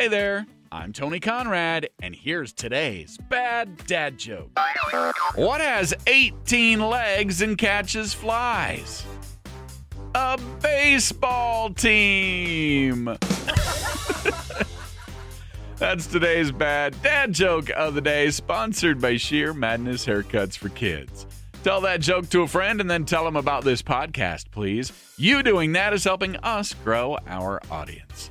Hey there, I'm Tony Conrad, and here's today's bad dad joke. What has 18 legs and catches flies? A baseball team. That's today's bad dad joke of the day, sponsored by Sheer Madness Haircuts for Kids. Tell that joke to a friend and then tell them about this podcast, please. You doing that is helping us grow our audience.